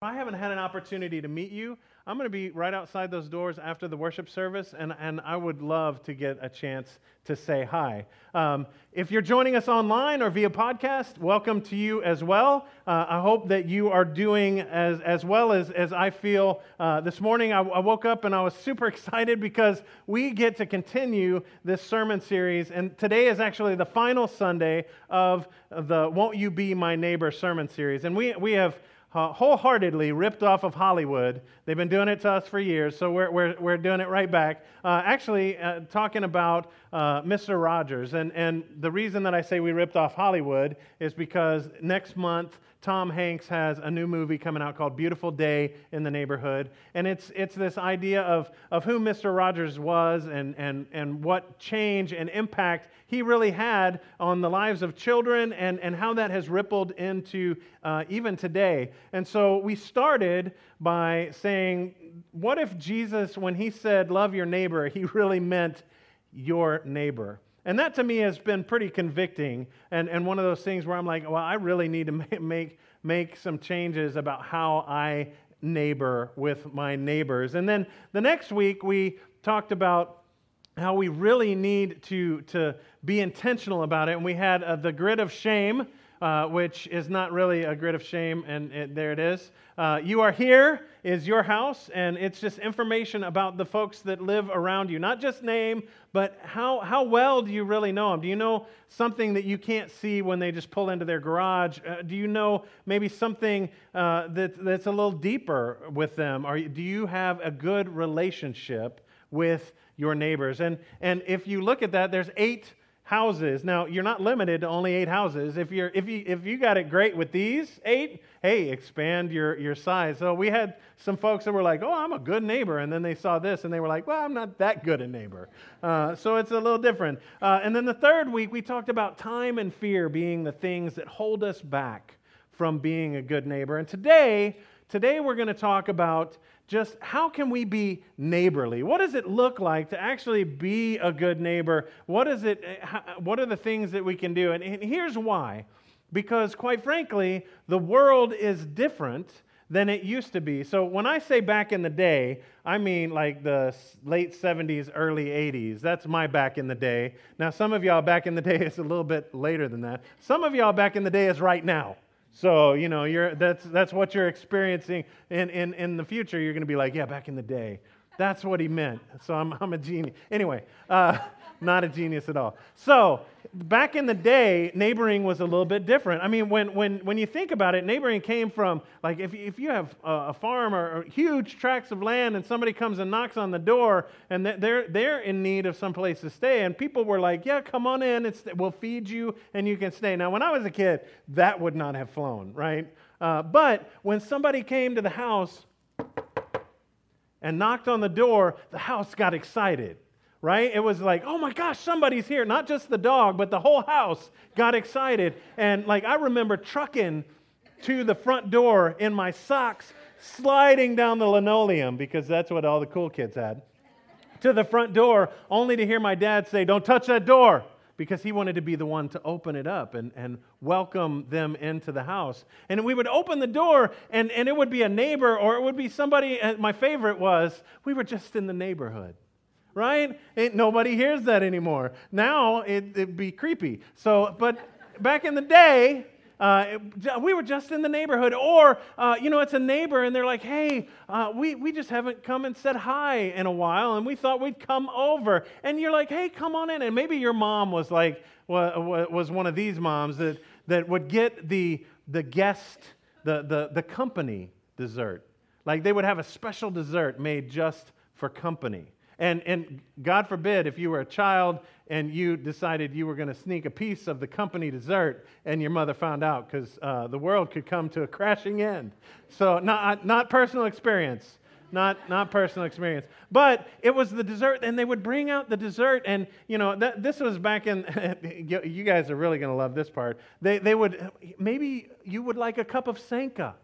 I haven't had an opportunity to meet you, I'm going to be right outside those doors after the worship service, and, and I would love to get a chance to say hi. Um, if you're joining us online or via podcast, welcome to you as well. Uh, I hope that you are doing as, as well as, as I feel. Uh, this morning, I, I woke up and I was super excited because we get to continue this sermon series, and today is actually the final Sunday of the Won't You Be My Neighbor sermon series. And we, we have wholeheartedly ripped off of Hollywood. They've been doing it to us for years, so we're, we're, we're doing it right back. Uh, actually, uh, talking about uh, Mr. Rogers. And, and the reason that I say we ripped off Hollywood is because next month, Tom Hanks has a new movie coming out called Beautiful Day in the Neighborhood. And it's, it's this idea of, of who Mr. Rogers was and, and, and what change and impact he really had on the lives of children and, and how that has rippled into uh, even today. And so we started by saying, what if Jesus, when he said, love your neighbor, he really meant your neighbor? And that to me has been pretty convicting and, and one of those things where I'm like, well, I really need to make, make some changes about how I neighbor with my neighbors. And then the next week, we talked about how we really need to, to be intentional about it. And we had uh, the grid of shame, uh, which is not really a grid of shame, and it, there it is. Uh, you are here is your house, and it's just information about the folks that live around you. Not just name, but how, how well do you really know them? Do you know something that you can't see when they just pull into their garage? Uh, do you know maybe something uh, that, that's a little deeper with them? Or do you have a good relationship with your neighbors? And, and if you look at that, there's eight houses. Now, you're not limited to only eight houses. If, you're, if, you, if you got it great with these eight, hey, expand your, your size. So we had some folks that were like, oh, I'm a good neighbor. And then they saw this and they were like, well, I'm not that good a neighbor. Uh, so it's a little different. Uh, and then the third week, we talked about time and fear being the things that hold us back from being a good neighbor. And today, today we're going to talk about just how can we be neighborly? What does it look like to actually be a good neighbor? What is it eh, what are the things that we can do? And, and here's why. Because quite frankly, the world is different than it used to be. So when I say back in the day, I mean like the late 70s, early 80s. That's my back in the day. Now, some of y'all back in the day is a little bit later than that. Some of y'all back in the day is right now. So, you know, you're, that's, that's what you're experiencing. In, in, in the future, you're going to be like, yeah, back in the day. That's what he meant. So I'm, I'm a genius. Anyway, uh, not a genius at all. So back in the day, neighboring was a little bit different. I mean, when, when, when you think about it, neighboring came from, like, if, if you have a, a farm or, or, huge tracts of land and somebody comes and knocks on the door and they're, they're in need of some place to stay, and people were like, yeah, come on in, it's, we'll feed you and you can stay. Now, when I was a kid, that would not have flown, right? Uh, but when somebody came to the house and knocked on the door, the house got excited right? It was like, oh my gosh, somebody's here. Not just the dog, but the whole house got excited. And like, I remember trucking to the front door in my socks, sliding down the linoleum because that's what all the cool kids had, to the front door, only to hear my dad say, don't touch that door. Because he wanted to be the one to open it up and, and welcome them into the house. And we would open the door, and, and it would be a neighbor or it would be somebody. My favorite was we were just in the neighborhood right? Nobody hears that anymore. Now it, would be creepy. So, but back in the day, uh, it, we were just in the neighborhood, or uh, you know, it's a neighbor, and they're like, "Hey, uh, we we just haven't come and said hi in a while, and we thought we'd come over." And you're like, "Hey, come on in." And maybe your mom was like, was one of these moms that that would get the the guest, the the the company dessert, like they would have a special dessert made just for company. And, and God forbid if you were a child and you decided you were going to sneak a piece of the company dessert and your mother found out because uh, the world could come to a crashing end. So, not, not personal experience. Not, not personal experience. But it was the dessert, and they would bring out the dessert. And, you know, that, this was back in, you guys are really going to love this part. They, they would, maybe you would like a cup of Sanka,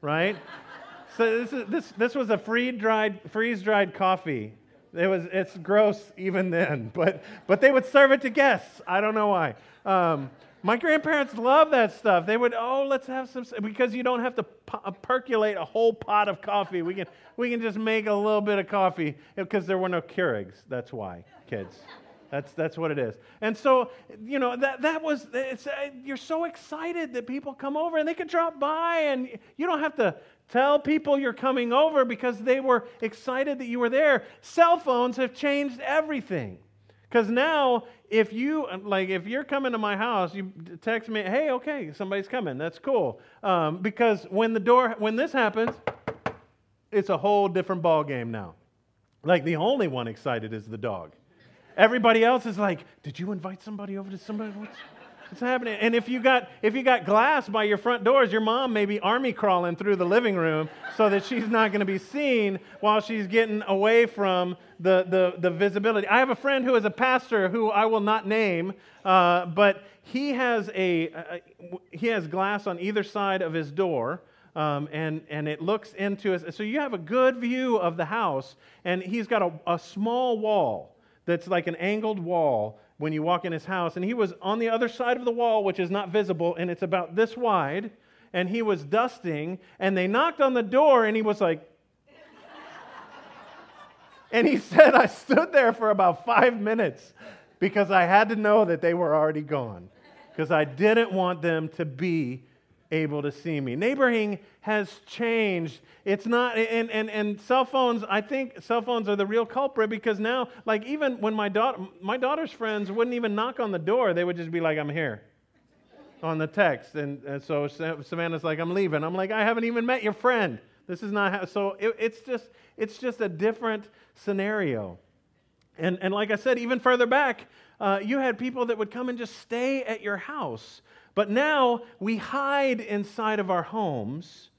right? so this, is, this, this was a freeze-dried, freeze-dried coffee it was, it's gross even then, but, but they would serve it to guests. I don't know why. Um, My grandparents love that stuff. They would, oh, let's have some, because you don't have to uh, percolate a whole pot of coffee. We can, we can just make a little bit of coffee because there were no Keurigs. That's why, kids. That's, that's what it is. And so, you know, that, that was, it's, uh, you're so excited that people come over and they can drop by and you don't have to tell people you're coming over because they were excited that you were there. Cell phones have changed everything. Because now, if you like, if you're coming to my house, you text me, "Hey, okay, somebody's coming. That's cool." Um, because when the door, when this happens, it's a whole different ball game now. Like the only one excited is the dog. Everybody else is like, "Did you invite somebody over to somebody?" What's, what's happening? And if you got if you got glass by your front doors, your mom may be army crawling through the living room so that she's not going to be seen while she's getting away from the, the, the visibility. I have a friend who is a pastor who I will not name, uh, but he has a, a, he has glass on either side of his door. Um, and, and it looks into us. So you have a good view of the house, and he's got a, a small wall that's like an angled wall when you walk in his house. And he was on the other side of the wall, which is not visible, and it's about this wide. And he was dusting, and they knocked on the door, and he was like, and he said, I stood there for about five minutes because I had to know that they were already gone because I didn't want them to be able to see me. Neighboring has changed. It's not, and, and, and cell phones, I think cell phones are the real culprit because now, like even when my daughter, my daughter's friends wouldn't even knock on the door, they would just be like, I'm here on the text. And, and so Savannah's like, I'm leaving. I'm like, I haven't even met your friend. This is not how, so it, it's just, it's just a different scenario. And, and like I said, even further back, uh, you had people that would come and just stay at your house. But now we hide inside of our homes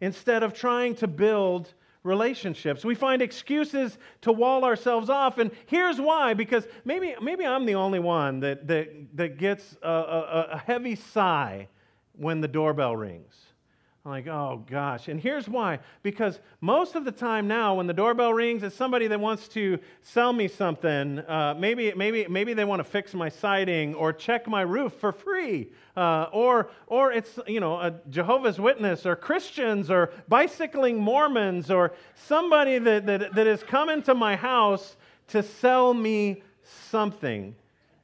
instead of trying to build relationships. We find excuses to wall ourselves off. And here's why because maybe, maybe I'm the only one that, that, that gets a, a, a heavy sigh when the doorbell rings. I'm like, oh gosh. And here's why. Because most of the time now, when the doorbell rings, it's somebody that wants to sell me something. Uh, maybe, maybe, maybe they want to fix my siding or check my roof for free. Uh, or, or it's, you know, a Jehovah's Witness or Christians or bicycling Mormons or somebody that, that, that is coming to my house to sell me something.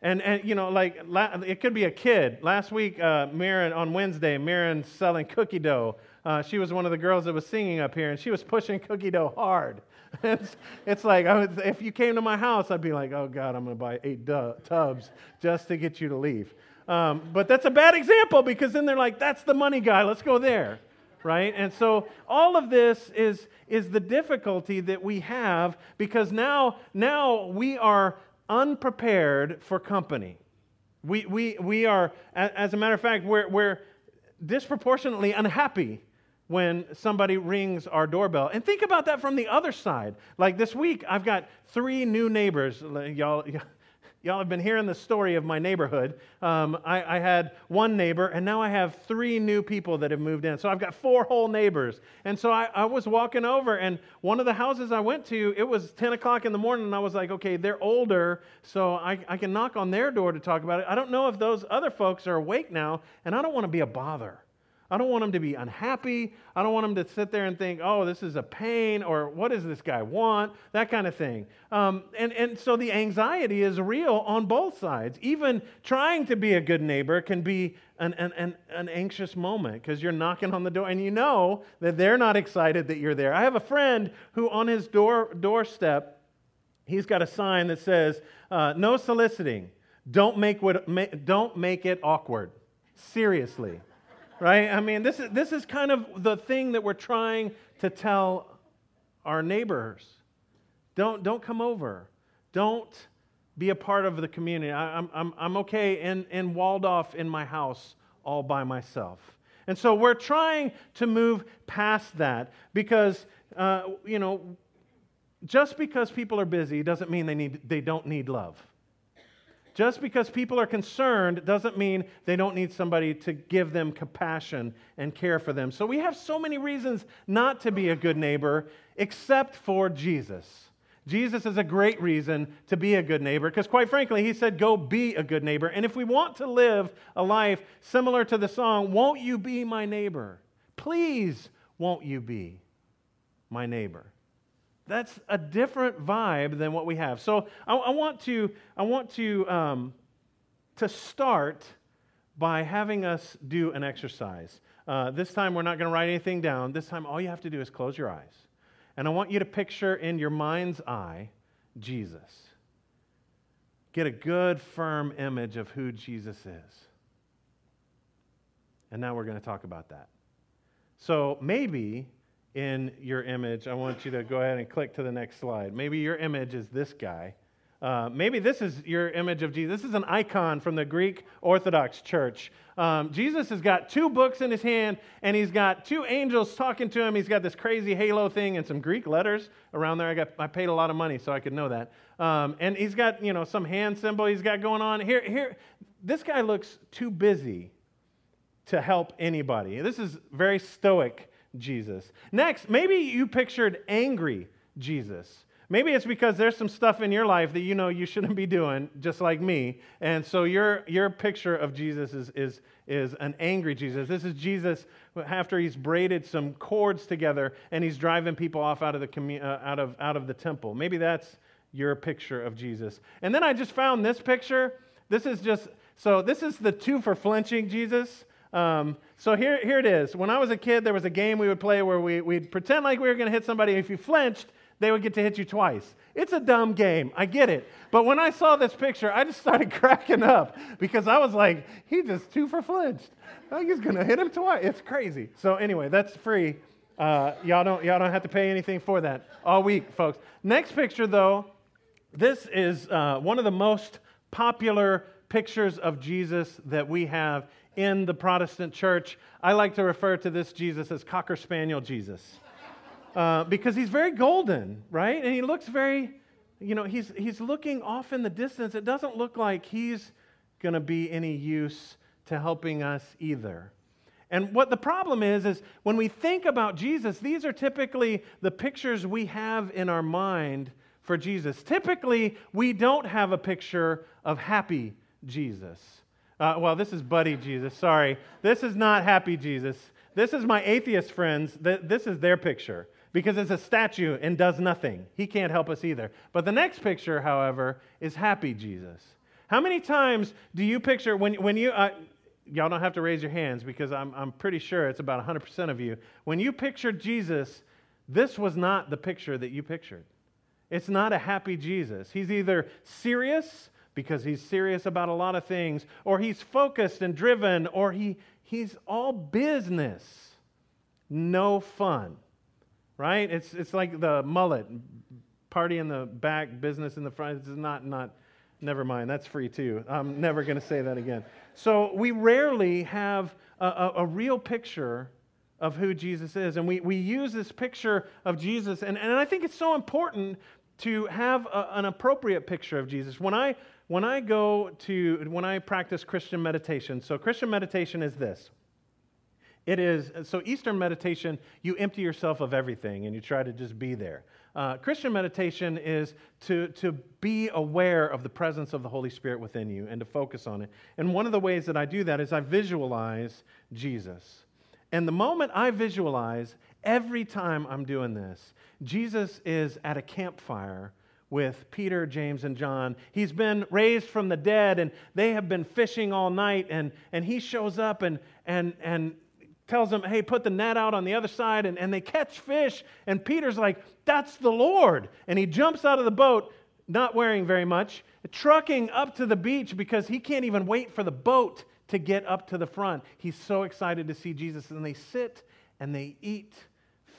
And, and you know, like, it could be a kid. Last week, uh, on Wednesday, Mirren's selling cookie dough. Uh, she was one of the girls that was singing up here, and she was pushing cookie dough hard. it's, it's like, if you came to my house, I'd be like, oh, God, I'm going to buy eight du- tubs just to get you to leave. Um, but that's a bad example because then they're like, that's the money guy, let's go there. Right? And so all of this is, is the difficulty that we have because now, now we are unprepared for company. We, we, we are, as a matter of fact, we're, we're disproportionately unhappy when somebody rings our doorbell. And think about that from the other side. Like this week, I've got three new neighbors. Y'all, Y'all have been hearing the story of my neighborhood. Um, I, I, had one neighbor, and now I have three new people that have moved in. So I've got four whole neighbors. And so I, I was walking over, and one of the houses I went to, it was 10 o'clock in the morning, and I was like, okay, they're older, so I, I can knock on their door to talk about it. I don't know if those other folks are awake now, and I don't want to be a bother. I don't want them to be unhappy. I don't want them to sit there and think, oh, this is a pain, or what does this guy want? That kind of thing. Um, and, and so the anxiety is real on both sides. Even trying to be a good neighbor can be an, an, an, an anxious moment because you're knocking on the door and you know that they're not excited that you're there. I have a friend who, on his door, doorstep, he's got a sign that says, uh, no soliciting. Don't make, what, don't make it awkward. Seriously right? I mean, this is, this is kind of the thing that we're trying to tell our neighbors. Don't, don't come over. Don't be a part of the community. I, am I'm, I'm okay in walled off in my house all by myself. And so we're trying to move past that because, uh, you know, just because people are busy doesn't mean they, need, they don't need love. Just because people are concerned doesn't mean they don't need somebody to give them compassion and care for them. So we have so many reasons not to be a good neighbor except for Jesus. Jesus is a great reason to be a good neighbor because, quite frankly, he said, Go be a good neighbor. And if we want to live a life similar to the song, Won't you be my neighbor? Please, won't you be my neighbor? That's a different vibe than what we have. So I, I want to, I want to, um, to start by having us do an exercise. Uh, this time, we're not going to write anything down. This time, all you have to do is close your eyes. And I want you to picture in your mind's eye Jesus. Get a good, firm image of who Jesus is. And now we're going to talk about that. So maybe in your image, I want you to go ahead and click to the next slide. Maybe your image is this guy. Uh, maybe this is your image of Jesus. This is an icon from the Greek Orthodox Church. Um, Jesus has got two books in his hand, and he's got two angels talking to him. He's got this crazy halo thing and some Greek letters around there. I got I paid a lot of money so I could know that. Um, and he's got you know some hand symbol he's got going on here. Here, this guy looks too busy to help anybody. This is very stoic Jesus. Next, maybe you pictured angry Jesus. Maybe it's because there's some stuff in your life that you know you shouldn't be doing, just like me. And so your, your picture of Jesus is, is, is an angry Jesus. This is Jesus after he's braided some cords together and he's driving people off out of the, commu- uh, out of, out of the temple. Maybe that's your picture of Jesus. And then I just found this picture. This is just, so this is the two for flinching Jesus. Um, so here, here it is. When I was a kid, there was a game we would play where we, we'd pretend like we were going to hit somebody. If you flinched, they would get to hit you twice. It's a dumb game. I get it. But when I saw this picture, I just started cracking up because I was like, he just two for flinched. He's going to hit him twice. It's crazy. So anyway, that's free. Uh, y'all, don't, y'all don't have to pay anything for that all week, folks. Next picture, though, this is uh, one of the most popular pictures of Jesus that we have in the Protestant church. I like to refer to this Jesus as Cocker Spaniel Jesus uh, because he's very golden, right? And he looks very, you know, he's, he's looking off in the distance. It doesn't look like he's going to be any use to helping us either. And what the problem is, is when we think about Jesus, these are typically the pictures we have in our mind for Jesus. Typically, we don't have a picture of happy Jesus. Uh, well, this is Buddy Jesus. Sorry. This is not Happy Jesus. This is my atheist friends. This is their picture because it's a statue and does nothing. He can't help us either. But the next picture, however, is Happy Jesus. How many times do you picture when, when you, uh, y'all don't have to raise your hands because I'm, I'm pretty sure it's about 100% of you. When you pictured Jesus, this was not the picture that you pictured. It's not a happy Jesus. He's either serious because he's serious about a lot of things, or he's focused and driven, or he, he's all business, no fun, right? It's, it's like the mullet party in the back, business in the front. Is not, not, never mind, that's free too. I'm never going to say that again. So we rarely have a, a, a real picture of who Jesus is. And we, we use this picture of Jesus, and, and I think it's so important to have a, an appropriate picture of Jesus. When I when I go to, when I practice Christian meditation, so Christian meditation is this. It is, so Eastern meditation, you empty yourself of everything and you try to just be there. Uh, Christian meditation is to, to be aware of the presence of the Holy Spirit within you and to focus on it. And one of the ways that I do that is I visualize Jesus. And the moment I visualize, every time I'm doing this, Jesus is at a campfire with Peter, James, and John. He's been raised from the dead, and they have been fishing all night, and, and he shows up and, and, and tells them, hey, put the net out on the other side, and, and they catch fish. And Peter's like, that's the Lord. And he jumps out of the boat, not wearing very much, trucking up to the beach because he can't even wait for the boat to get up to the front. He's so excited to see Jesus. And they sit and they eat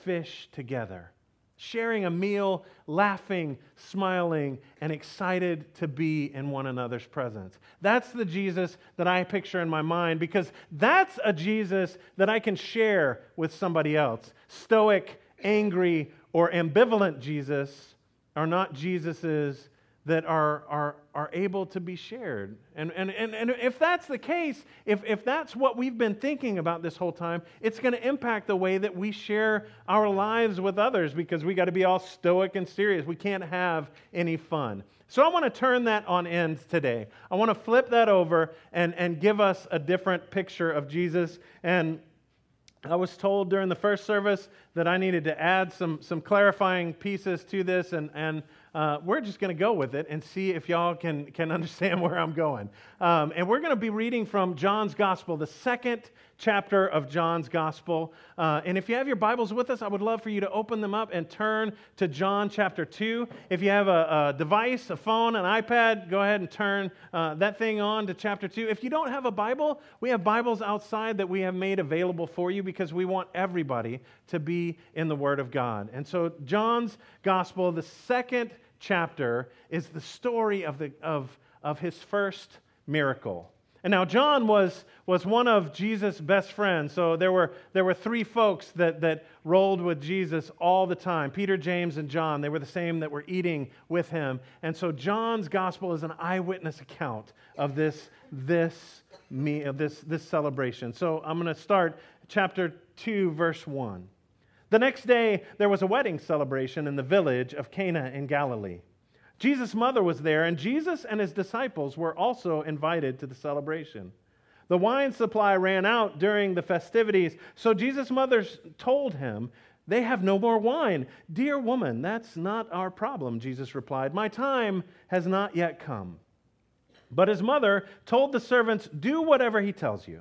fish together sharing a meal, laughing, smiling, and excited to be in one another's presence. That's the Jesus that I picture in my mind because that's a Jesus that I can share with somebody else. Stoic, angry, or ambivalent Jesus are not Jesuses that are, are, are able to be shared. And, and, and, and if that's the case, if, if that's what we've been thinking about this whole time, it's going to impact the way that we share our lives with others because we got to be all stoic and serious. We can't have any fun. So I want to turn that on end today. I want to flip that over and, and give us a different picture of Jesus. And I was told during the first service that I needed to add some, some clarifying pieces to this, and, and uh, we're just going to go with it and see if y'all can, can understand where I'm going. Um, and we're going to be reading from John's Gospel, the second chapter of John's Gospel. Uh, and if you have your Bibles with us, I would love for you to open them up and turn to John chapter 2. If you have a, a device, a phone, an iPad, go ahead and turn uh, that thing on to chapter 2. If you don't have a Bible, we have Bibles outside that we have made available for you because we want everybody to be in the Word of God. And so, John's Gospel, the second chapter, is the story of, the, of, of his first miracle. And now John was, was one of Jesus' best friends. So there were, there were three folks that, that rolled with Jesus all the time Peter, James, and John. They were the same that were eating with him. And so John's gospel is an eyewitness account of this, this, me, of this, this celebration. So I'm going to start chapter 2, verse 1. The next day, there was a wedding celebration in the village of Cana in Galilee. Jesus' mother was there, and Jesus and his disciples were also invited to the celebration. The wine supply ran out during the festivities, so Jesus' mother told him, They have no more wine. Dear woman, that's not our problem, Jesus replied. My time has not yet come. But his mother told the servants, Do whatever he tells you.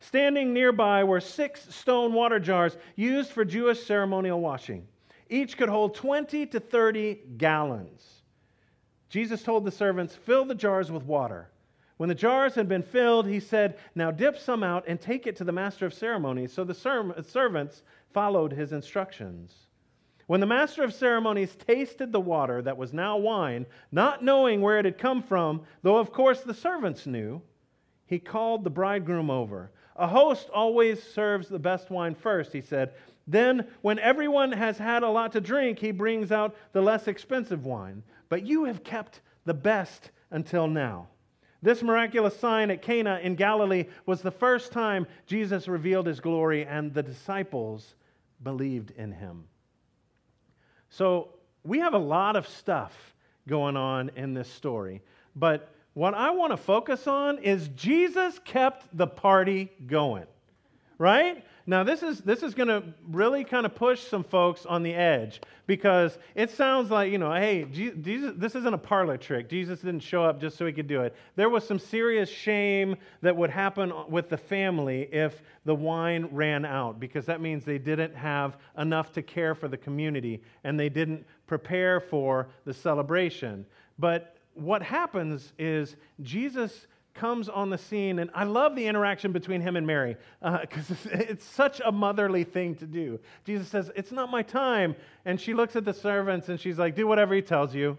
Standing nearby were six stone water jars used for Jewish ceremonial washing. Each could hold 20 to 30 gallons. Jesus told the servants, Fill the jars with water. When the jars had been filled, he said, Now dip some out and take it to the master of ceremonies. So the servants followed his instructions. When the master of ceremonies tasted the water that was now wine, not knowing where it had come from, though of course the servants knew, he called the bridegroom over. A host always serves the best wine first, he said. Then, when everyone has had a lot to drink, he brings out the less expensive wine but you have kept the best until now. This miraculous sign at Cana in Galilee was the first time Jesus revealed his glory, and the disciples believed in him. So, we have a lot of stuff going on in this story, but what I want to focus on is Jesus kept the party going, right? Now, this is, this is going to really kind of push some folks on the edge because it sounds like, you know, hey, Jesus, this isn't a parlor trick. Jesus didn't show up just so he could do it. There was some serious shame that would happen with the family if the wine ran out because that means they didn't have enough to care for the community and they didn't prepare for the celebration. But what happens is Jesus comes on the scene, and I love the interaction between him and Mary because uh, it's, it's, such a motherly thing to do. Jesus says, It's not my time. And she looks at the servants and she's like, Do whatever he tells you.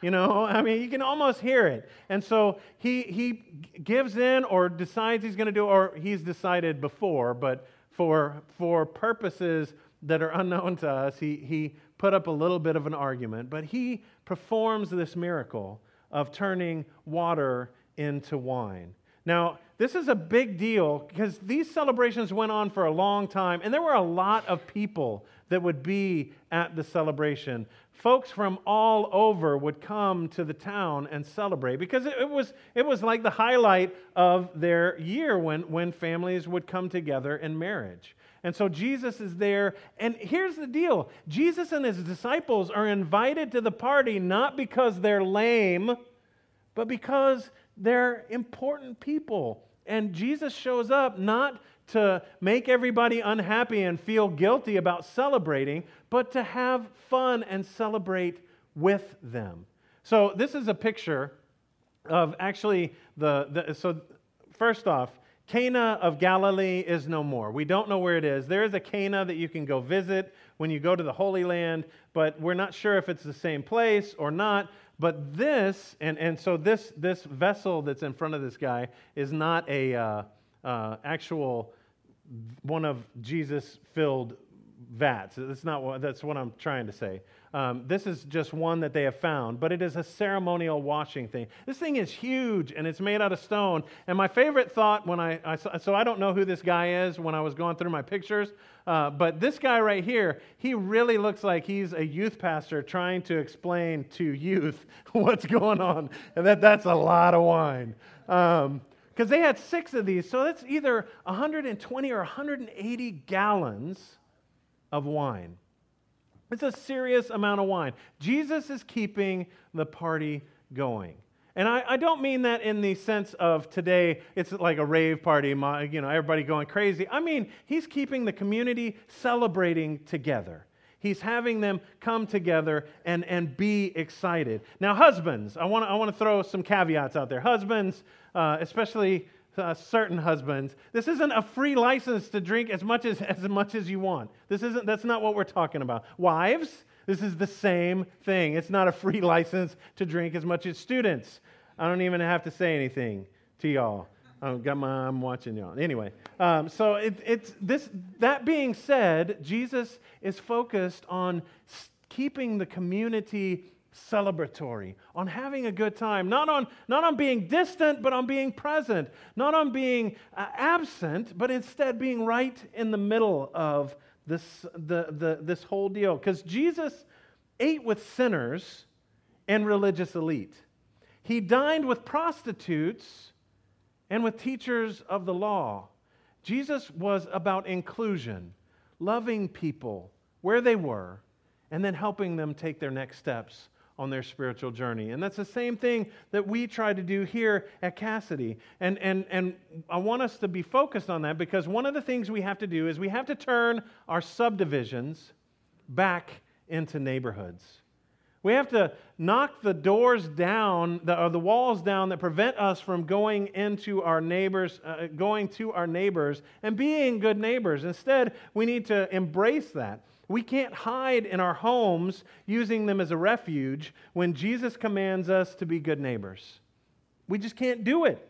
You know, I mean, you can almost hear it. And so he, he gives in or decides he's going to do, or he's decided before, but for, for purposes that are unknown to us, he, he put up a little bit of an argument. But he performs this miracle of turning water into wine. Now, this is a big deal because these celebrations went on for a long time, and there were a lot of people that would be at the celebration. Folks from all over would come to the town and celebrate because it, was, it was like the highlight of their year when, when families would come together in marriage. And so Jesus is there. And here's the deal Jesus and his disciples are invited to the party not because they're lame, but because they're important people. And Jesus shows up not to make everybody unhappy and feel guilty about celebrating, but to have fun and celebrate with them. So, this is a picture of actually the, the so first off, Cana of Galilee is no more. We don't know where it is. There is a Cana that you can go visit when you go to the Holy Land, but we're not sure if it's the same place or not. But this, and, and so this, this vessel that's in front of this guy is not a uh, uh, actual one of Jesus filled vats. That's not what, that's what I'm trying to say. Um, this is just one that they have found, but it is a ceremonial washing thing. This thing is huge and it's made out of stone. And my favorite thought when I, I so I don't know who this guy is when I was going through my pictures, uh, but this guy right here, he really looks like he's a youth pastor trying to explain to youth what's going on. And that, that's a lot of wine. Um, because they had six of these. So that's either 120 or 180 gallons of wine. It's a serious amount of wine. Jesus is keeping the party going. And I, I, don't mean that in the sense of today, it's like a rave party, you know, everybody going crazy. I mean, he's keeping the community celebrating together. He's having them come together and, and be excited. Now, husbands, I want to I wanna throw some caveats out there. Husbands, uh, especially uh, certain husbands. This isn't a free license to drink as much as, as much as you want. This isn't, that's not what we're talking about. Wives, this is the same thing. It's not a free license to drink as much as students. I don't even have to say anything to y'all. I've got my, I'm watching y'all. Anyway, um, so it, it's this. That being said, Jesus is focused on keeping the community celebratory, on having a good time, not on, not on being distant, but on being present, not on being uh, absent, but instead being right in the middle of this, the, the, this whole deal. Because Jesus ate with sinners and religious elite, he dined with prostitutes and with teachers of the law. Jesus was about inclusion, loving people where they were, and then helping them take their next steps on their spiritual journey. And that's the same thing that we try to do here at Cassidy. And, and, and I want us to be focused on that because one of the things we have to do is we have to turn our subdivisions back into neighborhoods. We have to knock the doors down, the, or the walls down that prevent us from going into our neighbors, uh, going to our neighbors and being good neighbors. Instead, we need to embrace that. We can't hide in our homes using them as a refuge when Jesus commands us to be good neighbors. We just can't do it.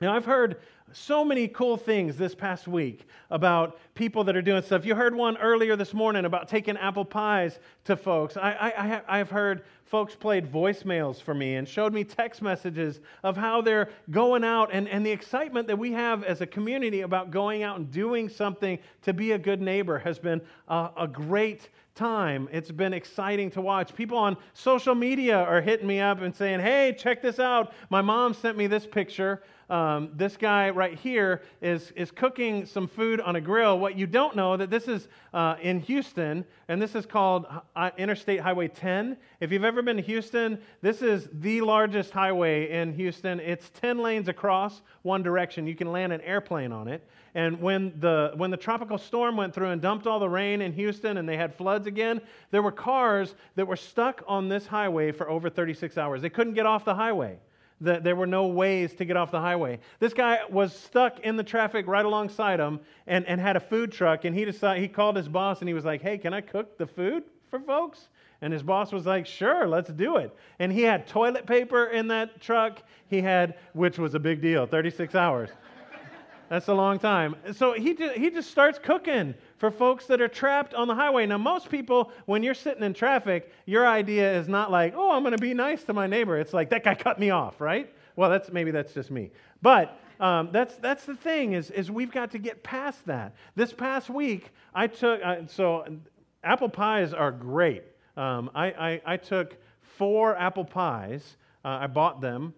Now, I've heard so many cool things this past week about people that are doing stuff. You heard one earlier this morning about taking apple pies to folks. I, I, have heard folks played voicemails for me and showed me text messages of how they're going out and, and the excitement that we have as a community about going out and doing something to be a good neighbor has been a, a great time. It's been exciting to watch. People on social media are hitting me up and saying, hey, check this out. My mom sent me this picture um, this guy right here is, is cooking some food on a grill. What you don't know that this is uh, in Houston, and this is called uh, Interstate Highway 10. If you've ever been to Houston, this is the largest highway in Houston. It's 10 lanes across one direction. You can land an airplane on it. And when the, when the tropical storm went through and dumped all the rain in Houston and they had floods again, there were cars that were stuck on this highway for over 36 hours. They couldn't get off the highway that there were no ways to get off the highway. This guy was stuck in the traffic right alongside him and, and had a food truck. And he decided, he called his boss and he was like, hey, can I cook the food for folks? And his boss was like, sure, let's do it. And he had toilet paper in that truck. He had, which was a big deal, 36 hours. That's a long time. So he, he just starts cooking for folks that are trapped on the highway. Now, most people, when you're sitting in traffic, your idea is not like, oh, I'm going to be nice to my neighbor. It's like, that guy cut me off, right? Well, that's maybe that's just me. But um, that's, that's the thing is, is we've got to get past that. This past week, I took, uh, so apple pies are great. Um, I, I, I, took four apple pies. Uh, I bought them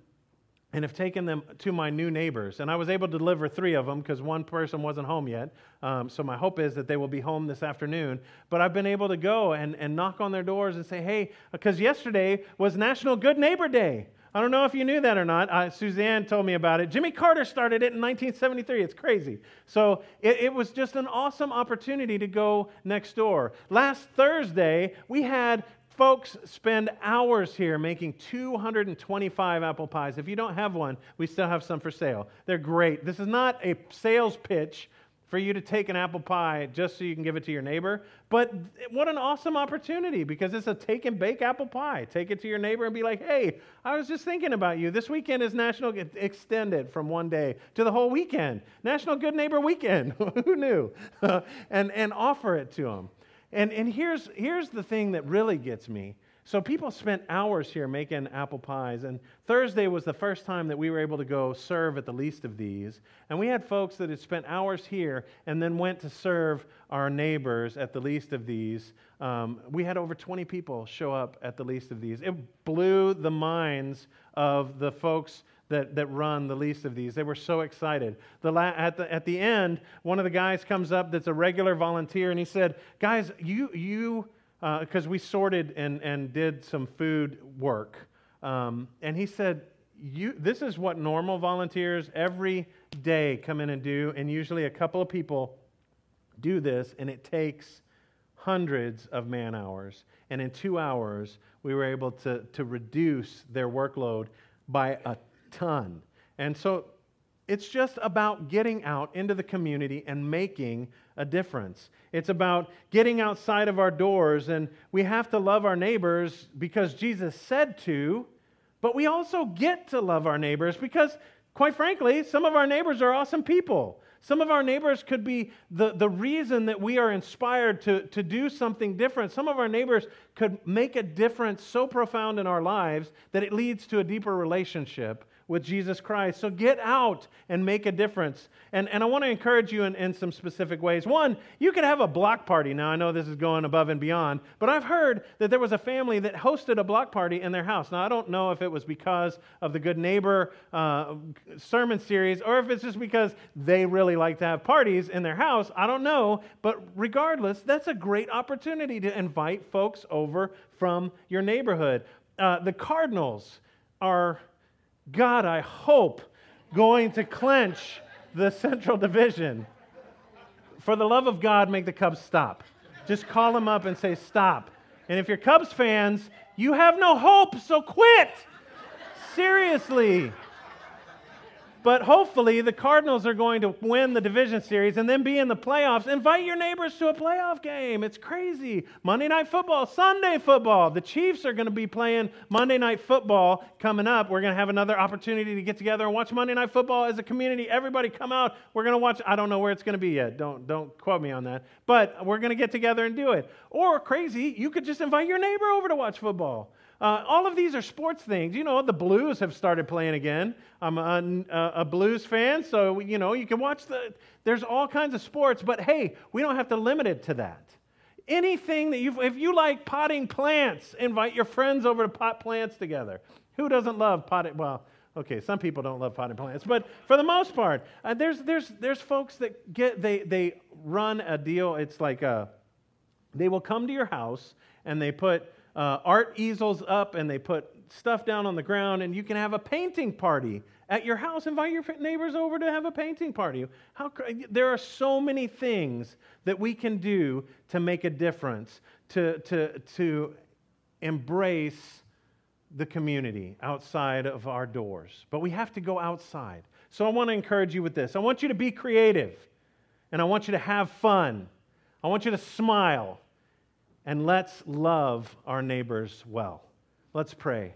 and have taken them to my new neighbors. And I was able to deliver three of them because one person wasn't home yet. Um, so my hope is that they will be home this afternoon. But I've been able to go and, and knock on their doors and say, hey, because yesterday was National Good Neighbor Day. I don't know if you knew that or not. Uh, Suzanne told me about it. Jimmy Carter started it in 1973. It's crazy. So it, it, was just an awesome opportunity to go next door. Last Thursday, we had Folks spend hours here making 225 apple pies. If you don't have one, we still have some for sale. They're great. This is not a sales pitch for you to take an apple pie just so you can give it to your neighbor. But what an awesome opportunity because it's a take and bake apple pie. Take it to your neighbor and be like, hey, I was just thinking about you. This weekend is National, extend it from one day to the whole weekend. National Good Neighbor Weekend. Who knew? and, and offer it to them. And, and here's, here's the thing that really gets me. So people spent hours here making apple pies. And Thursday was the first time that we were able to go serve at the least of these. And we had folks that had spent hours here and then went to serve our neighbors at the least of these. Um, we had over 20 people show up at the least of these. It blew the minds of the folks that, that run the least of these. They were so excited. The la- at, the, at the end, one of the guys comes up that's a regular volunteer and he said, Guys, you, you, because uh, we sorted and, and did some food work. Um, and he said, you, This is what normal volunteers every day come in and do. And usually a couple of people do this, and it takes hundreds of man hours. And in two hours, we were able to, to reduce their workload by a ton. And so it's just about getting out into the community and making a difference. It's about getting outside of our doors, and we have to love our neighbors because Jesus said to, but we also get to love our neighbors because, quite frankly, some of our neighbors are awesome people. Some of our neighbors could be the, the reason that we are inspired to, to do something different. Some of our neighbors could make a difference so profound in our lives that it leads to a deeper relationship with Jesus Christ. So get out and make a difference. And, and I want to encourage you in, in some specific ways. One, you could have a block party. Now, I know this is going above and beyond, but I've heard that there was a family that hosted a block party in their house. Now, I don't know if it was because of the Good Neighbor uh, sermon series or if it's just because they really like to have parties in their house. I don't know. But regardless, that's a great opportunity to invite folks over from your neighborhood. Uh, the Cardinals are God, I hope, going to clench the Central Division. For the love of God, make the Cubs stop. Just call them up and say, stop. And if you're Cubs fans, you have no hope, so quit. Seriously. But hopefully, the Cardinals are going to win the division series and then be in the playoffs. Invite your neighbors to a playoff game. It's crazy. Monday night football, Sunday football. The Chiefs are going to be playing Monday night football coming up. We're going to have another opportunity to get together and watch Monday night football as a community. Everybody come out. We're going to watch. I don't know where it's going to be yet. Don't don't quote me on that. But we're going to get together and do it. Or crazy, you could just invite your neighbor over to watch football. Uh, all of these are sports things. You know, the Blues have started playing again. I'm a, a, Blues fan, so, you know, you can watch the. There's all kinds of sports, but hey, we don't have to limit it to that. Anything that you, if you like potting plants, invite your friends over to pot plants together. Who doesn't love potting? Well, okay, some people don't love potting plants, but for the most part, uh, there's, there's, there's folks that get, they, they run a deal. It's like a, uh, they will come to your house and they put uh, art easels up and they put stuff down on the ground, and you can have a painting party at your house. Invite your neighbors over to have a painting party. How, there are so many things that we can do to make a difference, to, to, to embrace the community outside of our doors. But we have to go outside. So I want to encourage you with this. I want you to be creative, and I want you to have fun. I want you to smile and let's love our neighbors well. Let's pray.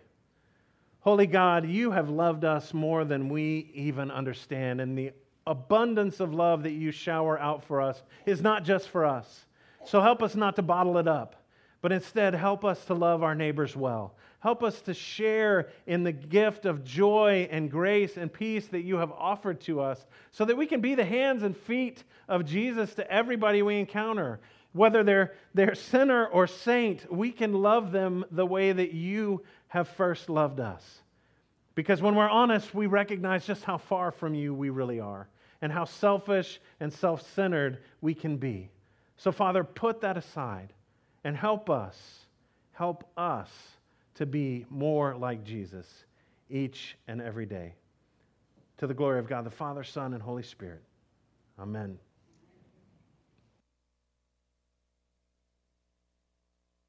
Holy God, you have loved us more than we even understand, and the abundance of love that you shower out for us is not just for us. So help us not to bottle it up, but instead help us to love our neighbors well. Help us to share in the gift of joy and grace and peace that you have offered to us so that we can be the hands and feet of Jesus to everybody we encounter whether they're, they're sinner or saint, we can love them the way that you have first loved us. Because when we're honest, we recognize just how far from you we really are and how selfish and self centered we can be. So, Father, put that aside and help us, help us to be more like Jesus each and every day. To the glory of God, the Father, Son, and Holy Spirit. Amen.